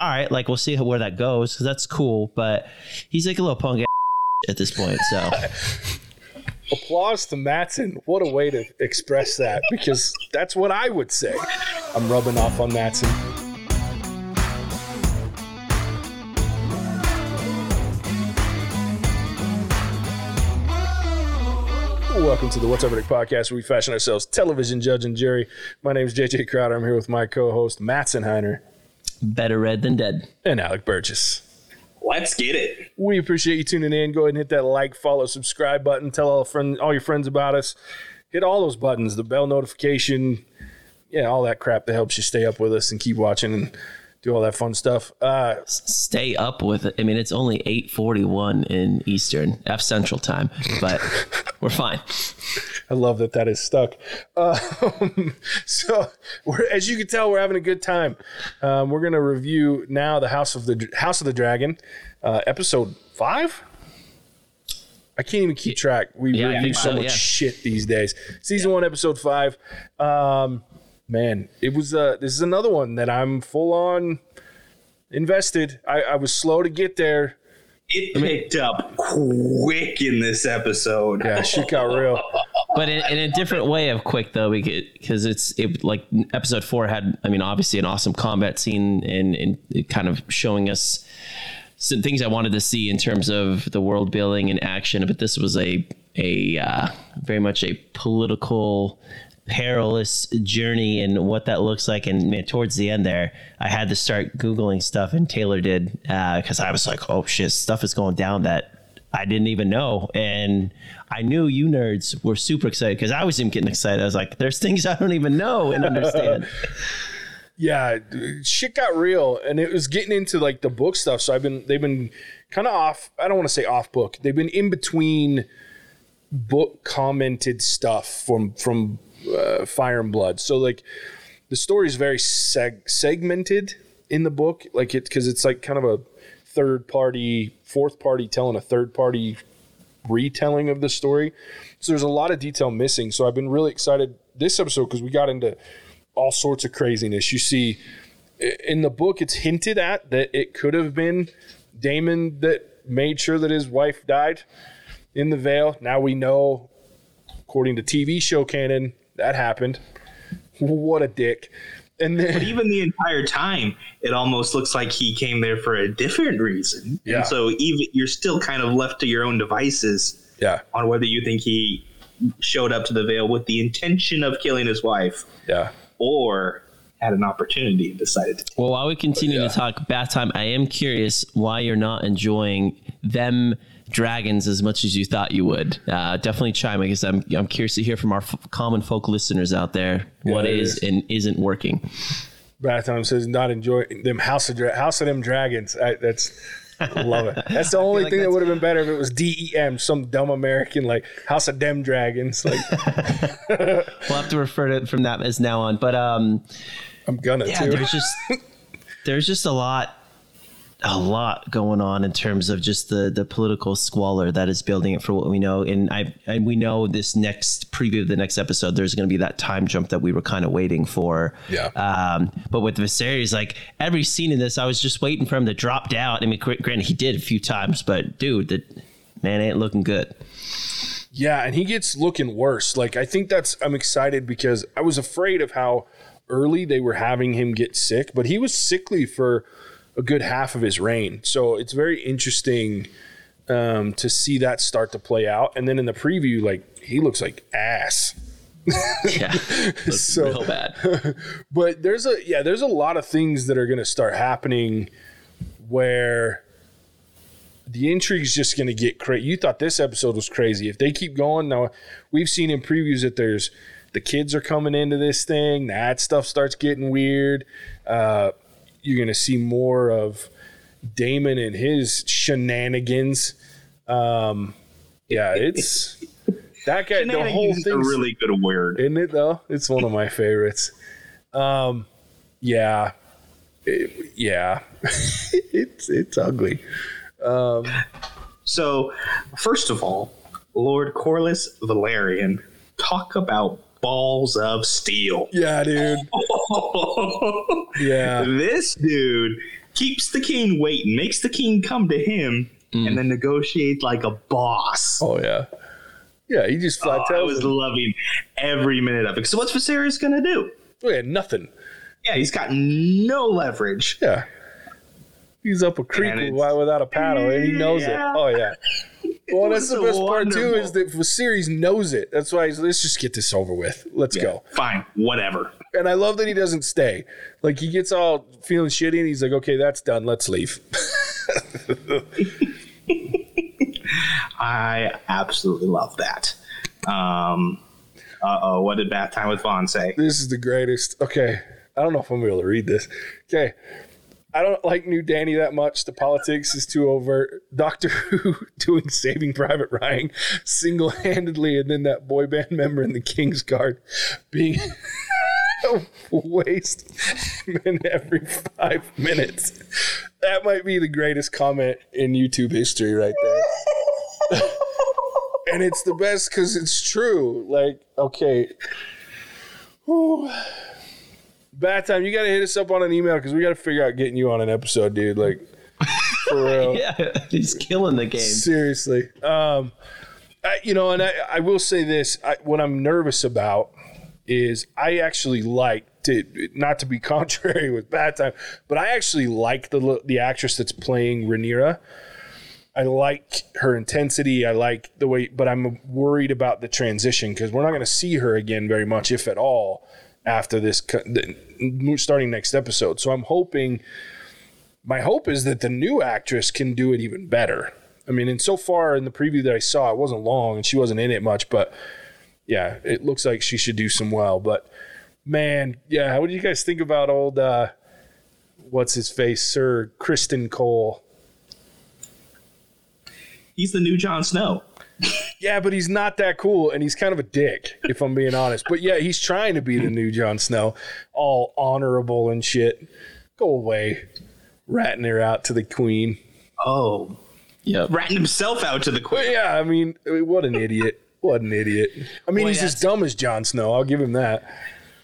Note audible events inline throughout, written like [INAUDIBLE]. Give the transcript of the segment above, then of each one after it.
all right, like we'll see where that goes because that's cool. But he's like a little punk at this point. So [LAUGHS] applause to Matson. What a way to express that because that's what I would say. I'm rubbing off on Matson. Welcome to the What's Our Verdict podcast, where we fashion ourselves television judge and jury. My name is JJ Crowder. I'm here with my co-host Mattson Heiner better red than dead. and Alec Burgess. Let's get it. We appreciate you tuning in. Go ahead and hit that like, follow, subscribe button. Tell all friend, all your friends about us. Hit all those buttons, the bell notification, yeah, all that crap that helps you stay up with us and keep watching and do all that fun stuff. Uh, Stay up with it. I mean, it's only eight forty one in Eastern F Central time, but [LAUGHS] we're fine. I love that that is stuck. Um, [LAUGHS] so, we're, as you can tell, we're having a good time. Um, we're gonna review now the House of the House of the Dragon, uh, episode five. I can't even keep track. We Yeah, review so, much yeah. shit these days. Season one, episode five. Um, man, it was. Uh, this is another one that I'm full on invested. I, I was slow to get there. It picked up quick in this episode. Yeah, she got [LAUGHS] real. but in, in a different way of quick though because it's it like episode four had i mean obviously an awesome combat scene and, and kind of showing us some things i wanted to see in terms of the world building and action but this was a a uh, very much a political perilous journey and what that looks like and man, towards the end there i had to start googling stuff and taylor did uh, because i was like oh shit stuff is going down that I didn't even know. And I knew you nerds were super excited because I was even getting excited. I was like, there's things I don't even know and understand. [LAUGHS] yeah, shit got real, and it was getting into like the book stuff. So I've been they've been kind of off. I don't want to say off book. They've been in between book commented stuff from from uh, Fire and Blood. So like the story is very seg- segmented in the book, like it because it's like kind of a third party, fourth party telling a third party retelling of the story. So there's a lot of detail missing. So I've been really excited this episode because we got into all sorts of craziness. You see, in the book, it's hinted at that it could have been Daemon that made sure that his wife died in the Vale. Now we know, according to TV show canon, that happened. What a dick. And then, Even the entire time, it almost looks like he came there for a different reason. Yeah. And so even you're still kind of left to your own devices yeah, on whether you think he showed up to the Vale with the intention of killing his wife yeah. or had an opportunity and decided to Well, while we continue to talk bath time, I am curious why you're not enjoying them dragons as much as you thought you would. Uh, definitely chime because I'm, I'm curious to hear from our f- common folk listeners out there what is is. and isn't working. Bath time says not enjoy them house of Dra- house of them dragons. I, that's love it. [LAUGHS] That's the only like thing that would have been better if it was D E M, some dumb American like house of them dragons. Like [LAUGHS] We'll have to refer to it from that as now on. But um, I'm gonna yeah, too. there's just there's just a lot a lot going on in terms of just the the political squalor that is building it for what we know and i and we know this next preview of the next episode there's going to be that time jump that we were kind of waiting for Yeah. um but with Viserys like every scene in this i was just waiting for him to drop down i mean gr- granted he did a few times but dude the man ain't looking good Yeah, and he gets looking worse. Like I think that's I'm excited because I was afraid of how early they were having him get sick, but he was sickly for a good half of his reign. So it's very interesting um, to see that start to play out. And then in the preview, like he looks like ass. [LAUGHS] yeah [LAUGHS] So- real bad [LAUGHS] But there's a yeah, there's a lot of things that are going to start happening where the intrigue's just going to get crazy. You thought this episode was crazy. If they keep going, now we've seen in previews that there's the kids are coming into this thing. That stuff starts getting weird. Uh, you're going to see more of Daemon and his shenanigans. Um, yeah, it's [LAUGHS] that guy. The whole is a thing really good word. isn't it though? It's one of my favorites. Um, yeah, It- yeah, [LAUGHS] it's it's ugly. Um, So, first of all, Lord Corlys Velaryon, talk about balls of steel. Yeah, dude. [LAUGHS] [LAUGHS] Yeah, this dude keeps the king waiting, makes the king come to him, and mm. then negotiate like a boss. Oh yeah, yeah. He just flat Oh, I was him. loving every minute of it. So what's Viserys gonna do? Oh, yeah, nothing. Yeah, he's got no leverage. Yeah. He's up a creek And it's- wi- without a paddle, and he knows Yeah. it. Oh yeah. [LAUGHS] Well, that's the best part too is wonderful. that Viserys knows it. That's why he's let's just get this over with. Let's go. Fine, whatever. And I love that he doesn't stay. Like he gets all feeling shitty, and he's like, "Okay, that's done. Let's leave." [LAUGHS] I absolutely love that. Um, uh oh, what did Bath Time with Vaughn say? this is the greatest. Okay, I don't know if I'm able to read this. Okay. I don't like New Danny that much. The politics is too overt. Doctor [LAUGHS] Who doing Saving Private Ryan single handedly, and then that boy band member in the King's Guard being a [LAUGHS] waste in every five minutes. That might be the greatest comment in YouTube history right there. and it's the best because it's true. Like, okay. Bad time. You got to hit us up on an email because we got to figure out getting you on an episode, dude. Like, [LAUGHS] for real. Yeah, he's killing the game. Seriously. Um, I, you know, and I, I will say this: I, what I'm nervous about is I actually like to not to be [LAUGHS] contrary with Bad Time, but I actually like the the actress that's playing Rhaenyra. I like her intensity. I like the way, but I'm worried about the transition because we're not going to see her again very much, if at all, after this starting next episode. So I'm hoping. My hope is that the new actress can do it even better. I mean, and so far in the preview that I saw, it wasn't long and she wasn't in it much, but yeah, it looks like she should do some well. But man, yeah, what do you guys think about old uh what's his face, Sir Criston Cole? He's the new Jon Snow. [LAUGHS] Yeah, but he's not that cool, and he's kind of a dick, if I'm being honest. But yeah, he's trying to be the new Jon Snow, all honorable and shit. Go away, ratting her out to the queen. Oh, yeah, ratting himself out to the But queen. yeah, I mean, what an idiot! What an idiot! I mean, Boy, he's as dumb as Jon Snow. I'll give him that.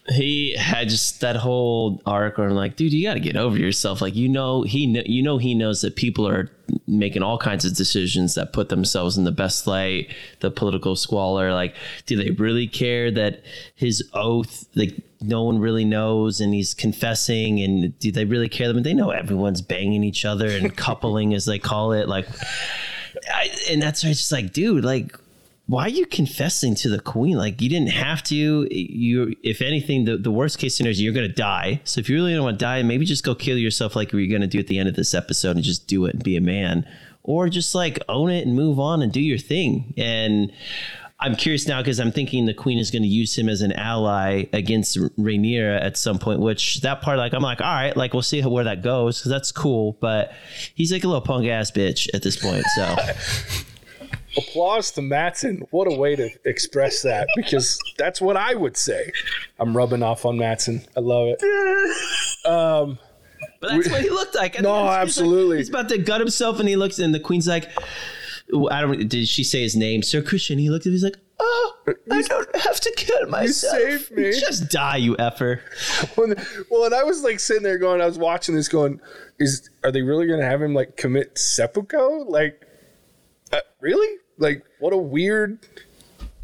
He had just that whole arc where I'm like, dude, you got to get over yourself. Like, you know, he, kn- you know, he knows that people are making all kinds of decisions that put themselves in the best light. The political squalor, like, do they really care that his oath, like, no one really knows, and he's confessing, and do they really care? Mean, they know everyone's banging each other and [LAUGHS] coupling, as they call it, like. I, and that's why it's just like, dude, like, why are you confessing to the queen? Like, you didn't have to. You, if anything, the, the worst case scenario is you're going to die. So if you really don't want to die, maybe just go kill yourself, like you're going to do at the end of this episode, and just do it and be a man, or just like own it and move on and do your thing. And I'm curious now because I'm thinking the queen is going to use him as an ally against Rhaenyra at some point. Which that part, like, I'm like, all right, like we'll see how, where that goes because that's cool. But he's like a little punk ass bitch at this point. So. [LAUGHS] Applause to Matson. What a way to express that because that's what I would say. I'm rubbing off on Matson. I love it. [LAUGHS] Um, But that's what he looked like. No, He's like- absolutely. he's about to gut himself, and he looks, and the queen's like, I don't. Did she say his name, Sir Christian? He looked at, he's like, Oh, I don't have to kill myself. saved me." [LAUGHS] Just die, you effer. when, well, and I was like sitting there going, I was watching this going, is are they really going to have him like commit seppuku? Like, uh, really? Like, what a weird.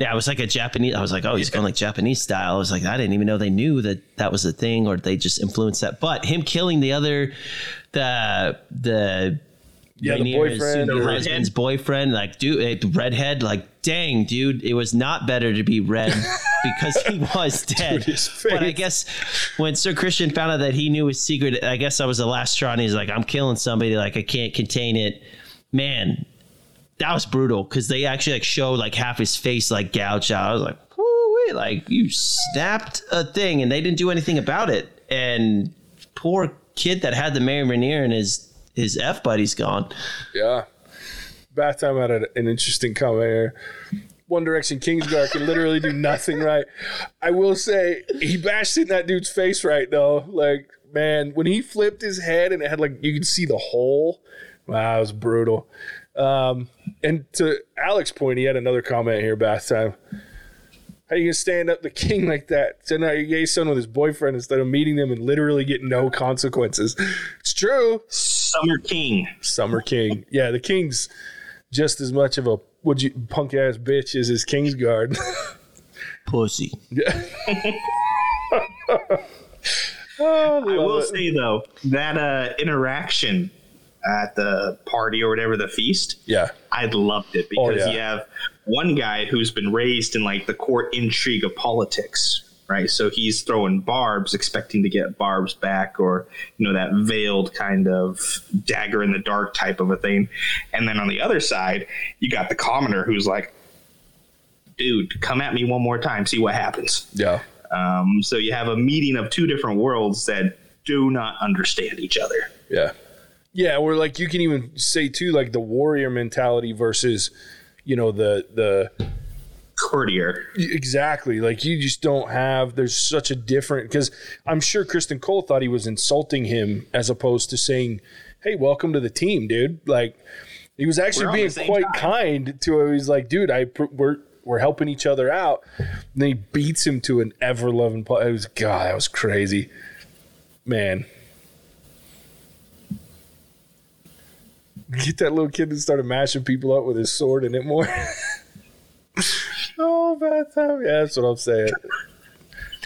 Yeah, it was like a Japanese. I was like, oh, he's going like Japanese style. I was like, I didn't even know they knew that that was a thing, or they just influenced that. But him killing the other, the the Yeah, the boyfriend, the husband's boyfriend, like dude, eh, redhead, like dang, dude, it was not better to be red [LAUGHS] because he was dead. his but I guess when Sir Christian found out that he knew his secret, I guess that was the last straw. And he's like, I'm killing somebody, like I can't contain it, man. That was brutal because they actually like showed like half his face like gouged out. I was like, wait, like you snapped a thing and they didn't do anything about it. And poor kid that had the marry Rhaenyra and his his F buddy's gone. Yeah. Bath time had an interesting comment here. One Direction Kingsguard can literally do nothing right. I will say he bashed in that dude's face right though. Like, man, when he flipped his head and it had like you could see the hole. Wow, it was brutal. Um, and to Alex's point, he had another comment here, bath time. How you gonna stand up the king like that? Send out your gay son with his boyfriend instead of meeting them and literally get no consequences. It's true. Summer King. Summer King. Yeah, the King's just as much of a would you punk ass bitch as his Kingsguard. [LAUGHS] Pussy. [LAUGHS] oh, I will it. say though that uh, interaction at the party or whatever the feast, yeah, I loved it because yeah. you have one guy who's been raised in like the court intrigue of politics, right? So he's throwing barbs, expecting to get barbs back, or you know that veiled kind of dagger in the dark type of a thing. And then on the other side, you got the commoner who's like, "Dude, come at me one more time, see what happens." yeah, Um, so you have a meeting of two different worlds that do not understand each other. yeah, yeah. Where like you can even say too, like the warrior mentality versus, you know, the the Courtier. Exactly. Like you just don't have. There's such a different because I'm sure Criston Cole thought he was insulting him as opposed to saying, "Hey, welcome to the team, dude." Like he was actually being quite time. kind to him. He's like, "Dude, I we're we're helping each other out." And then he beats him to an ever loving. It was God. That was crazy, man. Get that little kid that started mashing people up with his sword in it more. oh, bad time. Yeah, that's what I'm saying.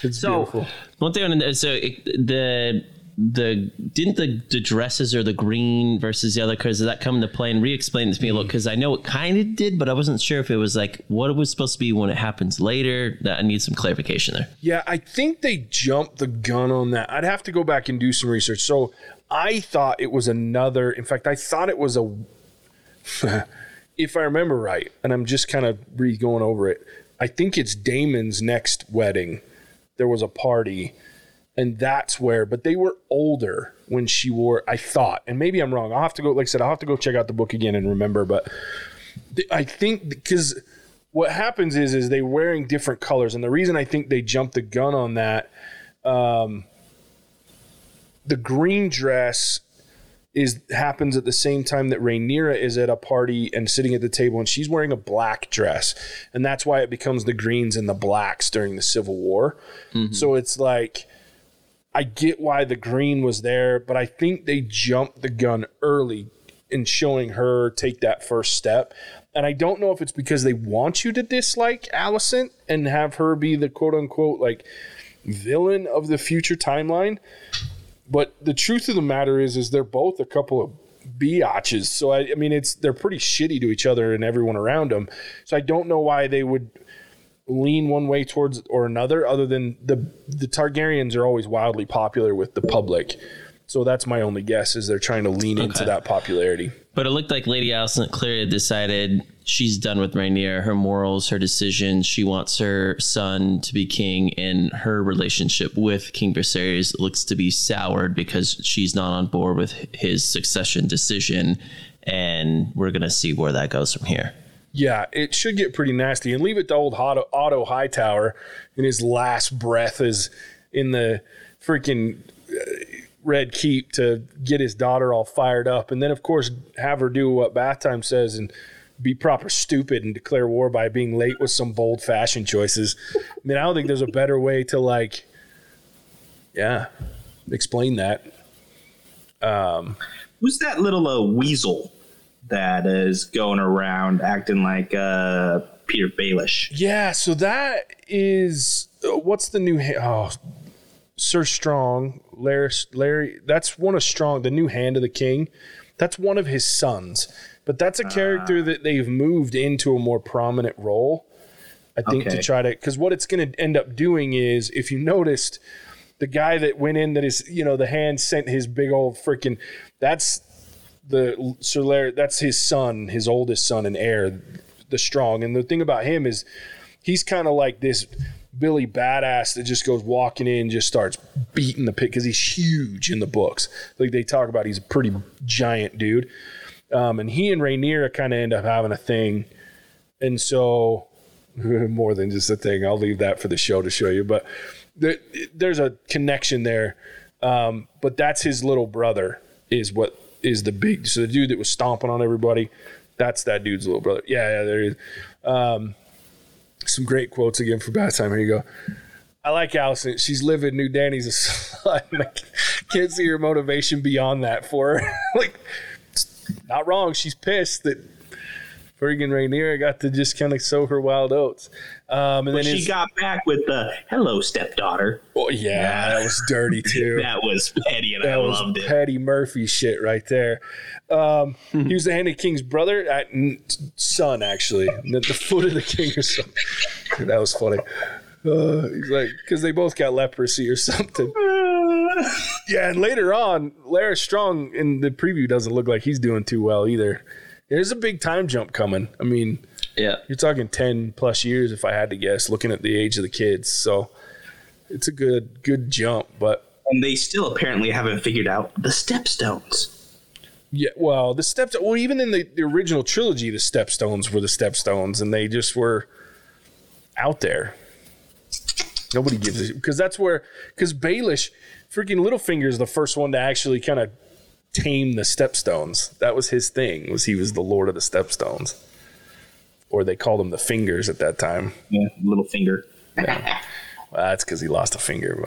It's So beautiful. one thing on so it, the the didn't the, the dresses or the green versus the other colors did that come into play and re-explain this to me a little mm. because I know it kind of did but I wasn't sure if it was like what it was supposed to be when it happens later that I need some clarification there. Yeah, I think they jumped the gun on that. I'd have to go back and do some research. So I thought it was another. In fact, I thought it was a. [LAUGHS] if I remember right, and I'm just kind of re going over it, I think it's Daemon's next wedding. There was a party, and that's where. But they were older when she wore. I thought, and maybe I'm wrong. I'll have to go. Like I said, I'll have to go check out the book again and remember. But th- I think because what happens is is they wearing different colors, and the reason I think they jumped the gun on that, um, the green dress is happens at the same time that Rhaenyra is at a party and sitting at the table, and she's wearing a black dress, and that's why it becomes the greens and the blacks during the Civil War. So it's like. I get why the green was there, but I think they jumped the gun early in showing her take that first step. And I don't know if it's because they want you to dislike Alicent and have her be the quote unquote like villain of the future timeline. But the truth of the matter is, is they're both a couple of biatches. So I, I mean, it's they're pretty shitty to each other and everyone around them. So I don't know why they would lean one way towards or another, other than the the Targaryens are always wildly popular with the public. So that's my only guess is they're trying to lean into that popularity. But it looked like Lady Alicent clearly decided she's done with Rhaenyra, her morals, her decisions. She wants her son to be king, and her relationship with King Viserys looks to be soured because she's not on board with his succession decision. And we're gonna see where that goes from here. Yeah, it should get pretty nasty. And leave it to old Otto, Otto Hightower in his last breath is in the freaking uh, Red Keep to get his daughter all fired up. And then, of course, have her do what Bath Time says and be proper stupid and declare war by being late with some bold fashion choices. I mean, I don't think there's a better way to, like, yeah, explain that. Um, Who's that little uh, weasel that is going around acting like uh, Petyr Baelish? Yeah, so that is uh, what's the new ha- oh Sir Strong, Larry, Larry that's one of Strong, the new hand of the king. That's one of his sons. But that's a character that they've moved into a more prominent role. I think to try to cuz what it's going to end up doing is if you noticed the guy that went in that is, you know, the hand sent his big old freaking that's the Sir Larry, that's his son, his oldest son and heir, the strong. And the thing about him is he's kind of like this Billy badass that just goes walking in, just starts beating the pit because he's huge in the books. Like they talk about, he's a pretty giant dude. Um, and he and Rhaenyra kind of end up having a thing. And so, [LAUGHS] more than just a thing, I'll leave that for the show to show you. But there, there's a connection there. Um, but that's his little brother, is what is the big. So the dude that was stomping on everybody, that's that dude's little brother. Yeah, yeah, there he is. Um, some great quotes again for bad time. Here you go. I like Alicent. She's living New Danny's a slut. [LAUGHS] Can't see her motivation beyond that for her. [LAUGHS] like, not wrong. She's pissed that friggin' Rhaenyra got to just kind of sow her wild oats. Um, and But then she his, got back with the hello stepdaughter. oh, yeah, that was dirty [LAUGHS] too. That was petty, and that I was loved it. Patty Murphy shit right there. Um, he was the hand of the king's brother, uh, son actually, at the foot of the king or something. [LAUGHS] That was funny. Uh, he's like, because they both got leprosy or something. [LAUGHS] Yeah, and later on, Lara Strong in the preview doesn't look like he's doing too well either. There's a big time jump coming. I mean, Yeah. you're talking 10 plus years if I had to guess, looking at the age of the kids. So it's a good good jump, but and they still apparently haven't figured out the stepstones. Yeah, well, the steps. Well, even in the, the original trilogy, the stepstones were the stepstones, and they just were out there. Nobody gives it because that's where because Baelish, freaking Littlefinger is the first one to actually kind of tame the stepstones. That was his thing. Was he was the lord of the stepstones, or they called him the fingers at that time. Yeah, little finger. yeah. Well, that's because he lost a finger.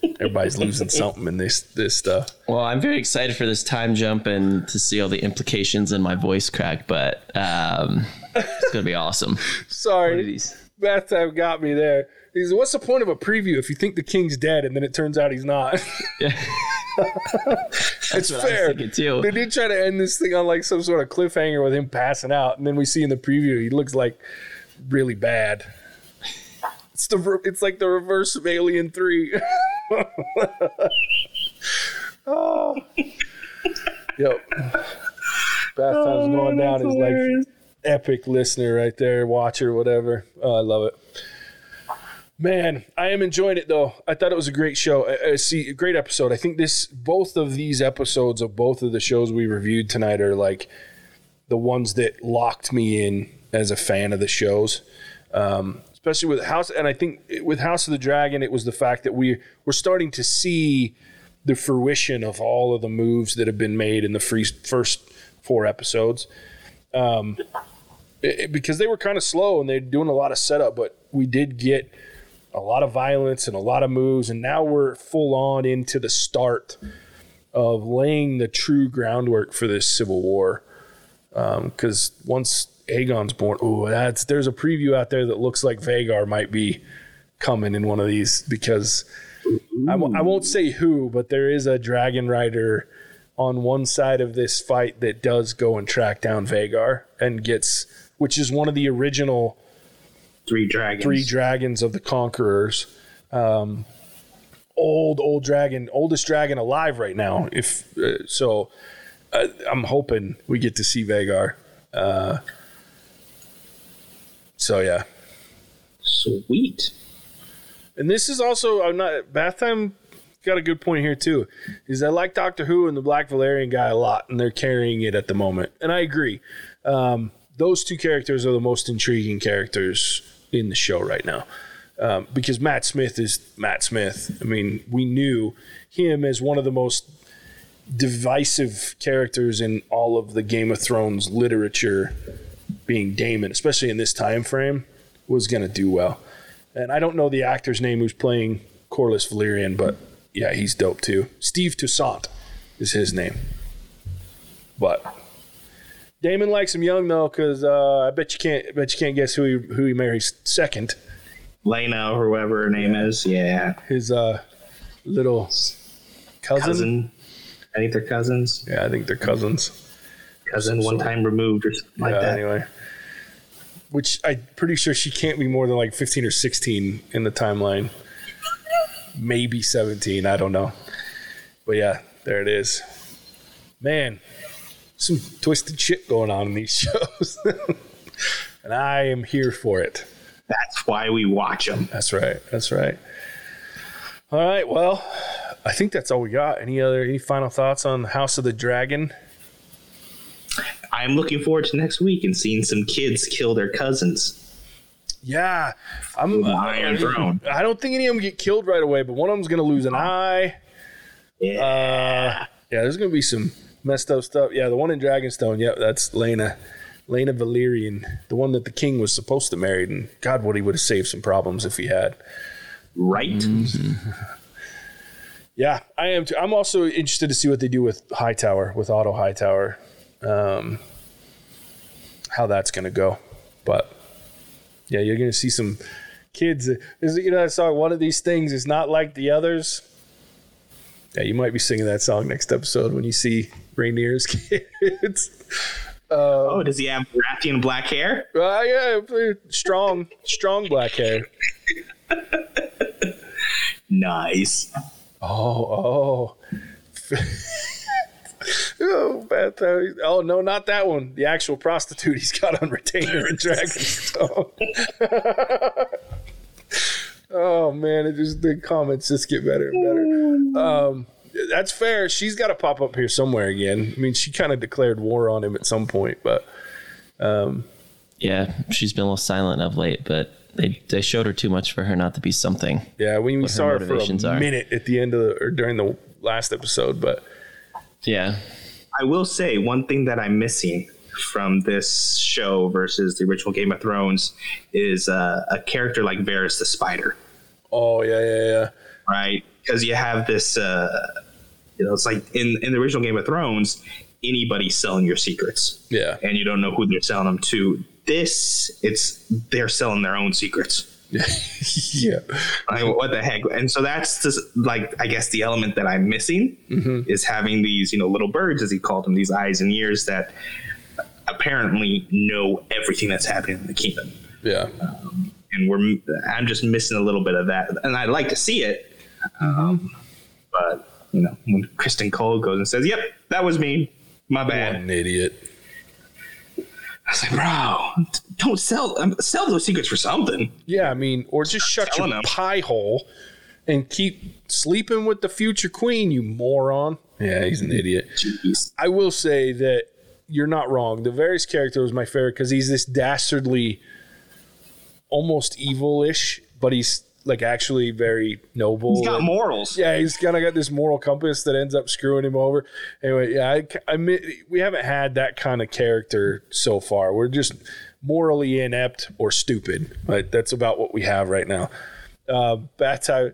But everybody's losing [LAUGHS] something in this this stuff. Well, I'm very excited for this time jump and to see all the implications in my voice crack, but um, it's gonna be awesome. [LAUGHS] Sorry, These- bathtub got me there. He's, what's the point of a preview if you think the king's dead and then it turns out he's not? [LAUGHS] it's [LAUGHS] what I fair. too. They did try to end this thing on like some sort of cliffhanger with him passing out, and then we see in the preview he looks like really bad. It's the it's like the reverse of Alien Three. [LAUGHS] oh, yep. Bath time's going down is like epic listener right there, watcher, whatever. Oh, I love it. Man, I am enjoying it though. I thought it was a great show. I, I see, a great episode. I think this, both of these episodes of both of the shows we reviewed tonight are like the ones that locked me in as a fan of the shows. Um, especially with House, and I think with House of the Dragon, it was the fact that we we're starting to see the fruition of all of the moves that have been made in the free, first four episodes. Um, it- because they were kind of slow and they're doing a lot of setup, but we did get a lot of violence and a lot of moves, and now we're full on into the start of laying the true groundwork for this civil war. Um, because once Aegon's born, oh, that's there's a preview out there that looks like Vhagar might be coming in one of these because I w- I won't say who, but there is a dragon rider on one side of this fight that does go and track down Vhagar and gets, which is one of the original Three dragons. three dragons of the conquerors. Um, old old dragon, oldest dragon alive right now. If uh, so, uh, I'm hoping we get to see Vhagar. Uh, so yeah, Sweet. and this is also I'm not bath time. Got a good point here too. Is I like Doctor Who and the Black Velaryon guy a lot, and they're carrying it at the moment, and I agree. Um, those two characters are the most intriguing characters in the show right now. Um, because Matt Smith is Matt Smith. I mean, we knew him as one of the most divisive characters in all of the Game of Thrones literature, being Daemon, especially in this time frame, was going to do well. And I don't know the actor's name who's playing Corlys Velaryon, but yeah, he's dope too. Steve Toussaint is his name. But Daemon likes him young though, because uh, I bet you can't. I bet you can't guess who he who he marries second. Laena or whoever her name is. Yeah. His uh, little cousin. Cousin. I think they're cousins. Yeah, I think they're cousins. Cousin one time removed or something like yeah, that. anyway. Which I'm pretty sure she can't be more than like 15 or 16 in the timeline. Maybe 17. I don't know. But yeah, there it is. Man, some twisted shit going on in these [LAUGHS] shows. and I am here for it. That's why we watch them. That's right. That's right. All right. Well, I think that's all we got. Any other any final thoughts on House of the Dragon? I'm looking forward to next week and seeing some kids kill their cousins. Yeah, I'm. Iron Throne. I don't think any of them get killed right away, but one of them's gonna lose an eye. Yeah. Uh, yeah, there's gonna be some messed up stuff. Yeah, the one in Dragonstone. Yep, that's Laena, Laena Velaryon, the one that the king was supposed to marry. And God, would he would have saved some problems if he had. right? Mm-hmm. Yeah, I am. Too. I'm also interested to see what they do with Hightower, with Otto Hightower, um, how that's going to go. But yeah, you're going to see some kids. Is you know that song? One of these things is not like the others. Yeah, you might be singing that song next episode when you see Rhaenyra's [LAUGHS] kids. oh, does he have Baratheon black hair? Uh, yeah, strong, strong black hair. nice. Oh, oh. [LAUGHS] oh, bad time. Oh, no, not that one. The actual prostitute he's got on retainer in Dragonstone. [LAUGHS] oh, man. It just, the comments just get better and better. Um, that's fair. She's got to pop up here somewhere again. I mean, she kind of declared war on him at some point, but. Um, yeah, she's been a little silent of late, but they they showed her too much for her not to be something. Yeah, when we saw her, her for a are. minute at the end of the, or during the last episode, but yeah, I will say one thing that I'm missing from this show versus the original Game of Thrones is uh, a character like Varys the Spider. Oh yeah, yeah, yeah. Right, because you have this. Uh, you know, it's like in in the original Game of Thrones, anybody selling your secrets. Yeah, and you don't know who they're selling them to this, it's they're selling their own secrets. [LAUGHS] yeah. Like, what the heck? And so that's just like I guess the element that I'm missing mm-hmm. is having these, you know, little birds, as he called them, these eyes and ears that apparently know everything that's happening in the kingdom. Yeah. Um, and we're I'm just missing a little bit of that, and I'd like to see it. Um, but you know, when Criston Cole goes and says, "Yep, that was me, my bad," what an idiot. I was like, bro, don't sell um, sell those secrets for something. Yeah, I mean, or just shut your them. pie hole and keep sleeping with the future queen, you moron. Yeah, he's an idiot. Jeez. I will say that you're not wrong. The Varys character was my favorite because he's this dastardly, almost evil-ish, but he's like actually very noble. He's got and, morals. Yeah, he's kind of got this moral compass that ends up screwing him over. Anyway, yeah, I, I we haven't had that kind of character so far. We're just morally inept or stupid. Right, that's about what we have right now. Uh, Bats, I,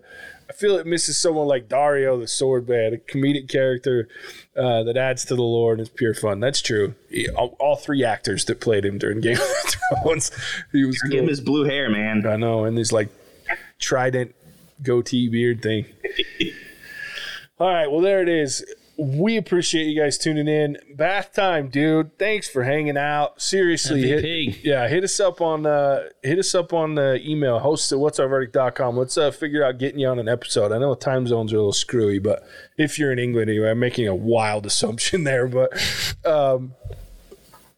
I feel it misses someone like Daario the Sword Man, a comedic character uh, that adds to the lore and is pure fun. That's true. He, all, all, three actors that played him during Game of [LAUGHS] Thrones, he was. Give him his blue hair, man. I know, and he's like trident goatee beard thing. All right, well there it is. We appreciate you guys tuning in. Bath time, dude. Thanks for hanging out. Seriously, hit, yeah, hit us up on uh, hit us up on the email host at what'sourverdict.com. Let's uh, figure out getting you on an episode. I know time zones are a little screwy, but if you're in England anyway, I'm making a wild [LAUGHS] assumption there, but um,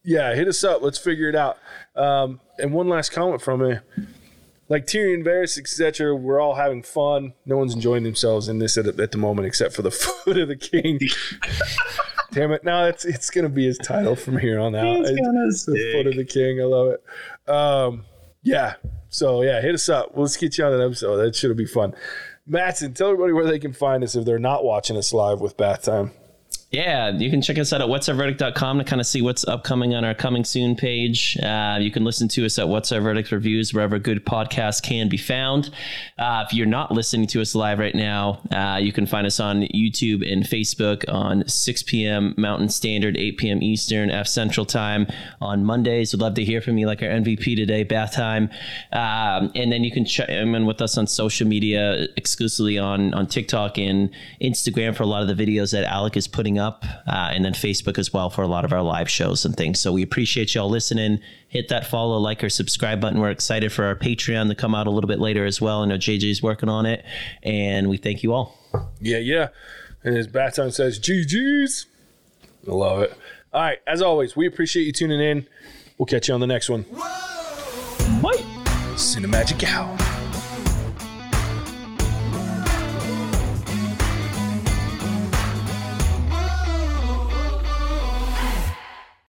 yeah, hit us up. Let's figure it out. Um, and one last comment from me like Tyrion, Varys, etc. We're all having fun. No one's enjoying themselves in this at, at the moment, except for the [LAUGHS] foot of the king. [LAUGHS] Damn it! Now it's it's gonna be his title from here on out. It's the foot of the king. I love it. Um, yeah. So yeah, hit us up. Let's get you on an episode. That should be fun. Matson, tell everybody where they can find us if they're not watching us live with Bath Time. Yeah, you can check us out at whatsourverdict.com to kind of see what's upcoming on our coming soon page. Uh, you can listen to us at What's Our Verdict Reviews wherever good podcasts can be found. Uh, if you're not listening to us live right now, uh, you can find us on YouTube and Facebook on 6 p.m. Mountain Standard, 8 p.m. Eastern, F Central Time on Mondays. We'd love to hear from you, like our MVP today, Bath Time. Um, and then you can check in with us on social media, exclusively on, on TikTok and Instagram for a lot of the videos that Alec is putting up up, uh, and then Facebook as well for a lot of our live shows and things. So we appreciate y'all listening. Hit that follow, like, or subscribe button. We're excited for our Patreon to come out a little bit later as well. I know JJ's working on it, and we thank you all. Yeah, yeah. And as Baton says, GG's. I love it. All right, as always, we appreciate you tuning in. We'll catch you on the next one. Bye. Cinemagic out.